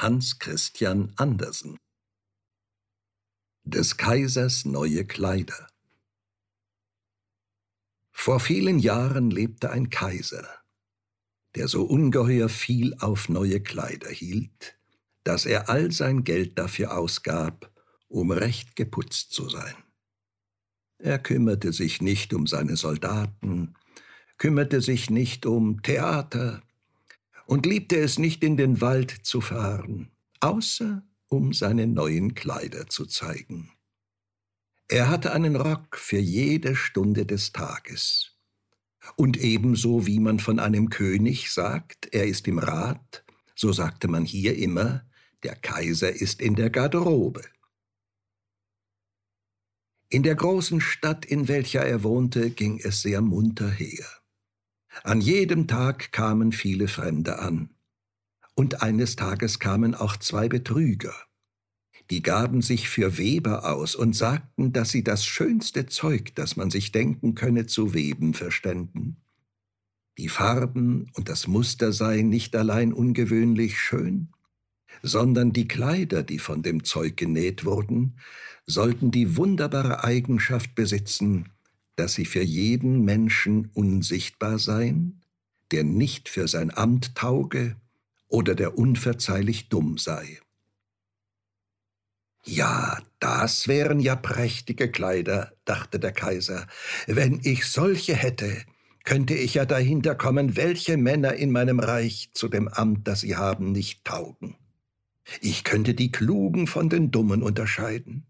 Hans Christian Andersen. Des Kaisers neue Kleider. Vor vielen Jahren lebte ein Kaiser, der so ungeheuer viel auf neue Kleider hielt, dass er all sein Geld dafür ausgab, um recht geputzt zu sein. Er kümmerte sich nicht um seine Soldaten, kümmerte sich nicht um Theater und liebte es nicht in den Wald zu fahren, außer um seine neuen Kleider zu zeigen. Er hatte einen Rock für jede Stunde des Tages. Und ebenso wie man von einem König sagt, er ist im Rat, so sagte man hier immer, der Kaiser ist in der Garderobe. In der großen Stadt, in welcher er wohnte, ging es sehr munter her. An jedem Tag kamen viele Fremde an. Und eines Tages kamen auch zwei Betrüger. Die gaben sich für Weber aus und sagten, dass sie das schönste Zeug, das man sich denken könne, zu weben verständen. Die Farben und das Muster seien nicht allein ungewöhnlich schön, sondern die Kleider, die von dem Zeug genäht wurden, sollten die wunderbare Eigenschaft besitzen, dass sie für jeden Menschen unsichtbar seien, der nicht für sein Amt tauge oder der unverzeihlich dumm sei. Ja, das wären ja prächtige Kleider, dachte der Kaiser. Wenn ich solche hätte, könnte ich ja dahinter kommen, welche Männer in meinem Reich zu dem Amt, das sie haben, nicht taugen. Ich könnte die Klugen von den Dummen unterscheiden.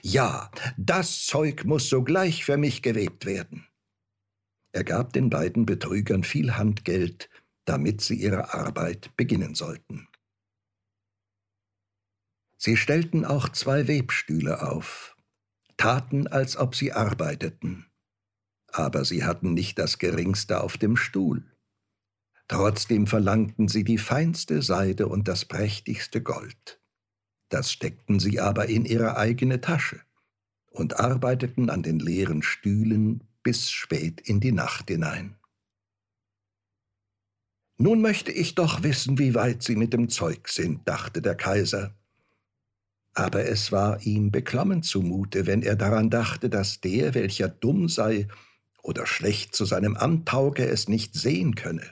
Ja, das Zeug muss sogleich für mich gewebt werden. Er gab den beiden Betrügern viel Handgeld, damit sie ihre Arbeit beginnen sollten. Sie stellten auch zwei Webstühle auf, taten, als ob sie arbeiteten, aber sie hatten nicht das geringste auf dem Stuhl. Trotzdem verlangten sie die feinste Seide und das prächtigste Gold. Das steckten sie aber in ihre eigene Tasche und arbeiteten an den leeren Stühlen bis spät in die Nacht hinein. Nun möchte ich doch wissen, wie weit sie mit dem Zeug sind, dachte der Kaiser. Aber es war ihm beklommen zumute, wenn er daran dachte, dass der, welcher dumm sei oder schlecht zu seinem Amt tauge, es nicht sehen könne.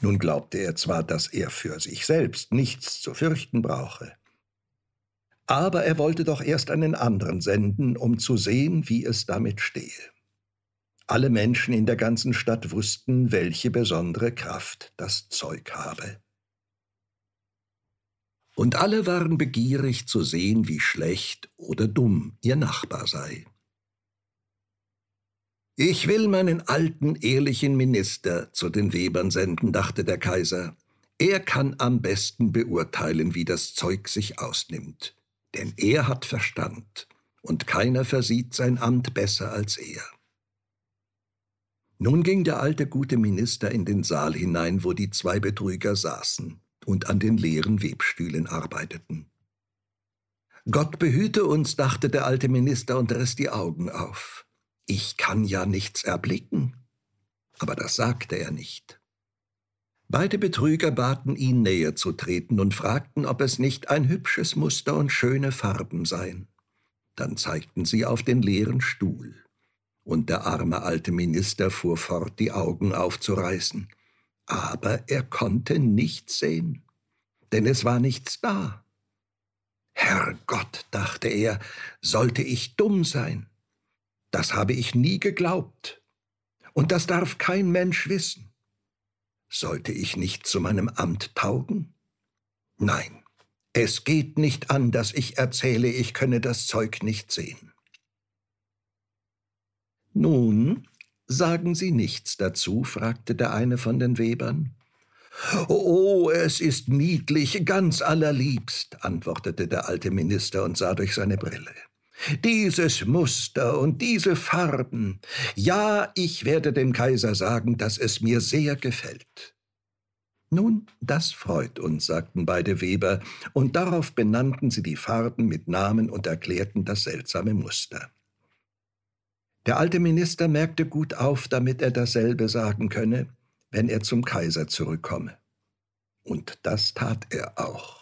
Nun glaubte er zwar, dass er für sich selbst nichts zu fürchten brauche, aber er wollte doch erst einen anderen senden, um zu sehen, wie es damit stehe. Alle Menschen in der ganzen Stadt wussten, welche besondere Kraft das Zeug habe. Und alle waren begierig zu sehen, wie schlecht oder dumm ihr Nachbar sei. Ich will meinen alten, ehrlichen Minister zu den Webern senden, dachte der Kaiser. Er kann am besten beurteilen, wie das Zeug sich ausnimmt denn er hat Verstand, und keiner versieht sein Amt besser als er. Nun ging der alte gute Minister in den Saal hinein, wo die zwei Betrüger saßen und an den leeren Webstühlen arbeiteten. Gott behüte uns, dachte der alte Minister und riss die Augen auf. Ich kann ja nichts erblicken. Aber das sagte er nicht. Beide Betrüger baten ihn näher zu treten und fragten, ob es nicht ein hübsches Muster und schöne Farben seien. Dann zeigten sie auf den leeren Stuhl. Und der arme alte Minister fuhr fort, die Augen aufzureißen. Aber er konnte nichts sehen, denn es war nichts da. Herrgott, dachte er, sollte ich dumm sein? Das habe ich nie geglaubt. Und das darf kein Mensch wissen. Sollte ich nicht zu meinem Amt taugen? Nein, es geht nicht an, dass ich erzähle, ich könne das Zeug nicht sehen. Nun, sagen Sie nichts dazu? fragte der eine von den Webern. Oh, es ist niedlich, ganz allerliebst, antwortete der alte Minister und sah durch seine Brille. Dieses Muster und diese Farben. Ja, ich werde dem Kaiser sagen, dass es mir sehr gefällt. Nun, das freut uns, sagten beide Weber, und darauf benannten sie die Farben mit Namen und erklärten das seltsame Muster. Der alte Minister merkte gut auf, damit er dasselbe sagen könne, wenn er zum Kaiser zurückkomme. Und das tat er auch.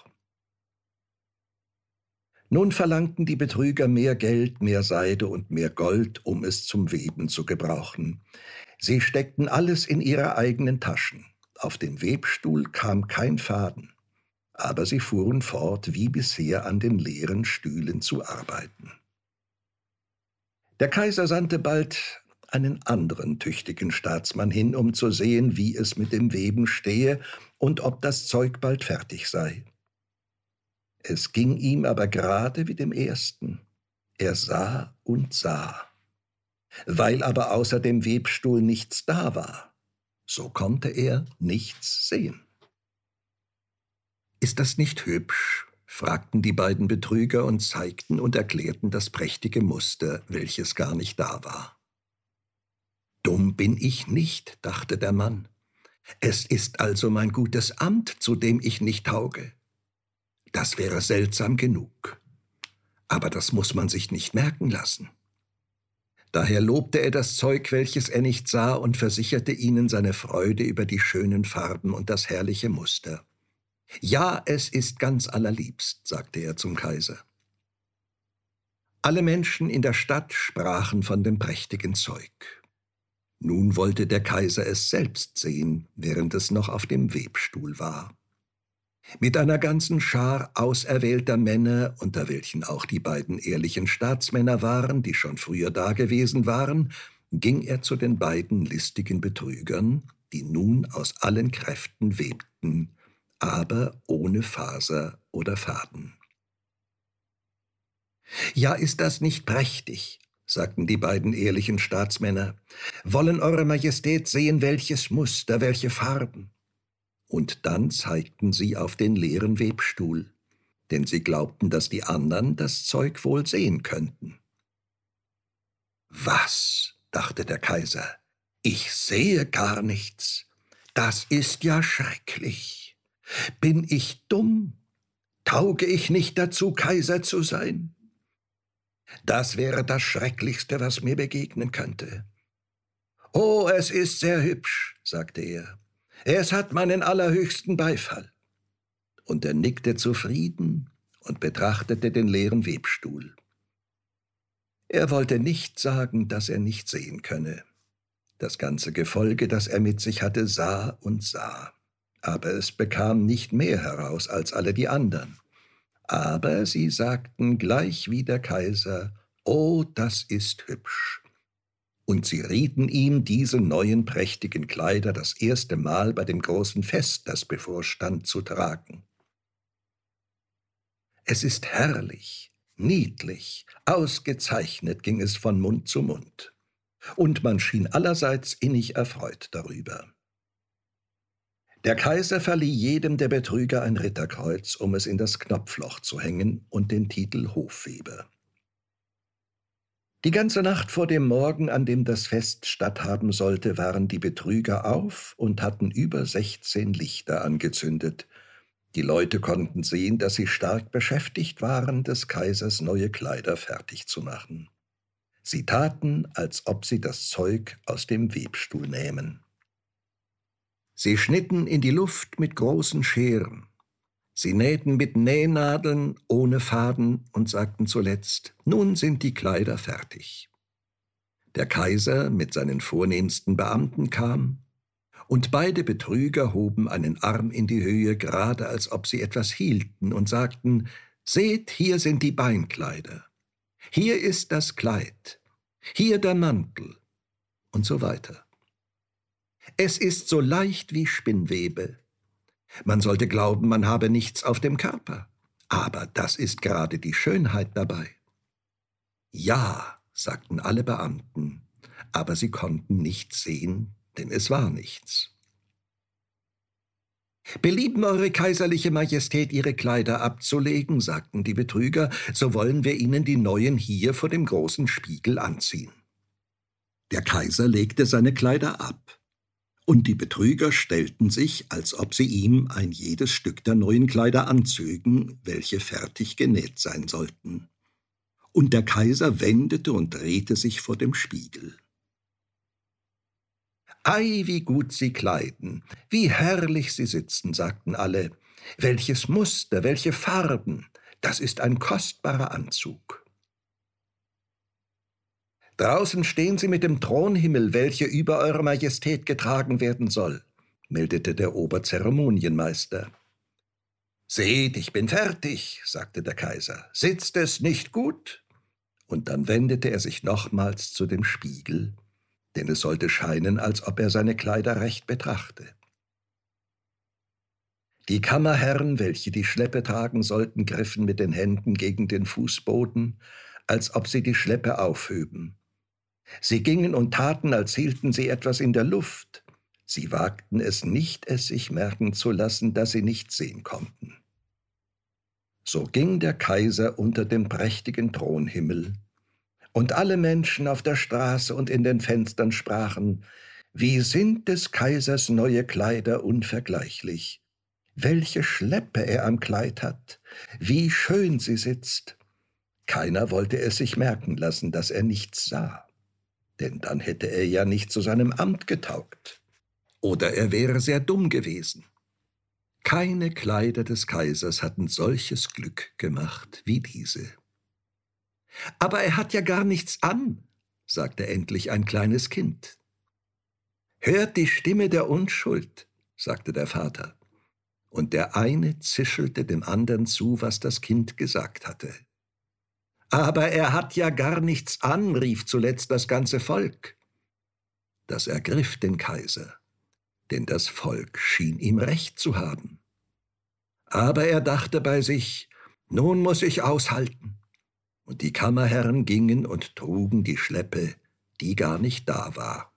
Nun verlangten die Betrüger mehr Geld, mehr Seide und mehr Gold, um es zum Weben zu gebrauchen. Sie steckten alles in ihre eigenen Taschen. Auf den Webstuhl kam kein Faden. Aber sie fuhren fort, wie bisher an den leeren Stühlen zu arbeiten. Der Kaiser sandte bald einen anderen tüchtigen Staatsmann hin, um zu sehen, wie es mit dem Weben stehe und ob das Zeug bald fertig sei. Es ging ihm aber gerade wie dem ersten. Er sah und sah. Weil aber außer dem Webstuhl nichts da war, so konnte er nichts sehen. Ist das nicht hübsch? fragten die beiden Betrüger und zeigten und erklärten das prächtige Muster, welches gar nicht da war. Dumm bin ich nicht, dachte der Mann. Es ist also mein gutes Amt, zu dem ich nicht tauge. Das wäre seltsam genug. Aber das muss man sich nicht merken lassen. Daher lobte er das Zeug, welches er nicht sah, und versicherte ihnen seine Freude über die schönen Farben und das herrliche Muster. Ja, es ist ganz allerliebst, sagte er zum Kaiser. Alle Menschen in der Stadt sprachen von dem prächtigen Zeug. Nun wollte der Kaiser es selbst sehen, während es noch auf dem Webstuhl war. Mit einer ganzen Schar auserwählter Männer, unter welchen auch die beiden ehrlichen Staatsmänner waren, die schon früher dagewesen waren, ging er zu den beiden listigen Betrügern, die nun aus allen Kräften webten, aber ohne Faser oder Faden. Ja, ist das nicht prächtig, sagten die beiden ehrlichen Staatsmänner, wollen Eure Majestät sehen, welches Muster, welche Farben und dann zeigten sie auf den leeren Webstuhl, denn sie glaubten, dass die anderen das Zeug wohl sehen könnten. Was, dachte der Kaiser, ich sehe gar nichts. Das ist ja schrecklich. Bin ich dumm? Tauge ich nicht dazu, Kaiser zu sein? Das wäre das Schrecklichste, was mir begegnen könnte. Oh, es ist sehr hübsch, sagte er. Es hat meinen allerhöchsten Beifall. Und er nickte zufrieden und betrachtete den leeren Webstuhl. Er wollte nicht sagen, dass er nicht sehen könne. Das ganze Gefolge, das er mit sich hatte, sah und sah. Aber es bekam nicht mehr heraus als alle die anderen. Aber sie sagten gleich wie der Kaiser, Oh, das ist hübsch und sie rieten ihm, diese neuen prächtigen Kleider das erste Mal bei dem großen Fest, das bevorstand, zu tragen. Es ist herrlich, niedlich, ausgezeichnet ging es von Mund zu Mund, und man schien allerseits innig erfreut darüber. Der Kaiser verlieh jedem der Betrüger ein Ritterkreuz, um es in das Knopfloch zu hängen, und den Titel Hofweber. Die ganze Nacht vor dem Morgen, an dem das Fest statthaben sollte, waren die Betrüger auf und hatten über sechzehn Lichter angezündet. Die Leute konnten sehen, dass sie stark beschäftigt waren, des Kaisers neue Kleider fertig zu machen. Sie taten, als ob sie das Zeug aus dem Webstuhl nähmen. Sie schnitten in die Luft mit großen Scheren, Sie nähten mit Nähnadeln ohne Faden und sagten zuletzt, nun sind die Kleider fertig. Der Kaiser mit seinen vornehmsten Beamten kam, und beide Betrüger hoben einen Arm in die Höhe, gerade als ob sie etwas hielten, und sagten, Seht, hier sind die Beinkleider, hier ist das Kleid, hier der Mantel, und so weiter. Es ist so leicht wie Spinnwebe, man sollte glauben, man habe nichts auf dem Körper. Aber das ist gerade die Schönheit dabei. Ja, sagten alle Beamten, aber sie konnten nichts sehen, denn es war nichts. Belieben Eure Kaiserliche Majestät, Ihre Kleider abzulegen, sagten die Betrüger, so wollen wir Ihnen die neuen hier vor dem großen Spiegel anziehen. Der Kaiser legte seine Kleider ab und die Betrüger stellten sich, als ob sie ihm ein jedes Stück der neuen Kleider anzögen, welche fertig genäht sein sollten. Und der Kaiser wendete und drehte sich vor dem Spiegel. Ei, wie gut sie kleiden, wie herrlich sie sitzen, sagten alle. Welches Muster, welche Farben, Das ist ein kostbarer Anzug. Draußen stehen Sie mit dem Thronhimmel, welcher über Eure Majestät getragen werden soll, meldete der Oberzeremonienmeister. Seht, ich bin fertig, sagte der Kaiser. Sitzt es nicht gut? Und dann wendete er sich nochmals zu dem Spiegel, denn es sollte scheinen, als ob er seine Kleider recht betrachte. Die Kammerherren, welche die Schleppe tragen sollten, griffen mit den Händen gegen den Fußboden, als ob sie die Schleppe aufhöben. Sie gingen und taten, als hielten sie etwas in der Luft. Sie wagten es nicht, es sich merken zu lassen, dass sie nichts sehen konnten. So ging der Kaiser unter dem prächtigen Thronhimmel, und alle Menschen auf der Straße und in den Fenstern sprachen, wie sind des Kaisers neue Kleider unvergleichlich, welche Schleppe er am Kleid hat, wie schön sie sitzt. Keiner wollte es sich merken lassen, dass er nichts sah, denn dann hätte er ja nicht zu seinem Amt getaugt. Oder er wäre sehr dumm gewesen. Keine Kleider des Kaisers hatten solches Glück gemacht wie diese. Aber er hat ja gar nichts an, sagte endlich ein kleines Kind. Hört die Stimme der Unschuld, sagte der Vater und der eine zischelte dem anderen zu, was das Kind gesagt hatte. Aber er hat ja gar nichts an, rief zuletzt das ganze Volk. Das ergriff den Kaiser, denn das Volk schien ihm recht zu haben. Aber er dachte bei sich, nun muss ich aushalten. Und die Kammerherren gingen und trugen die Schleppe, die gar nicht da war.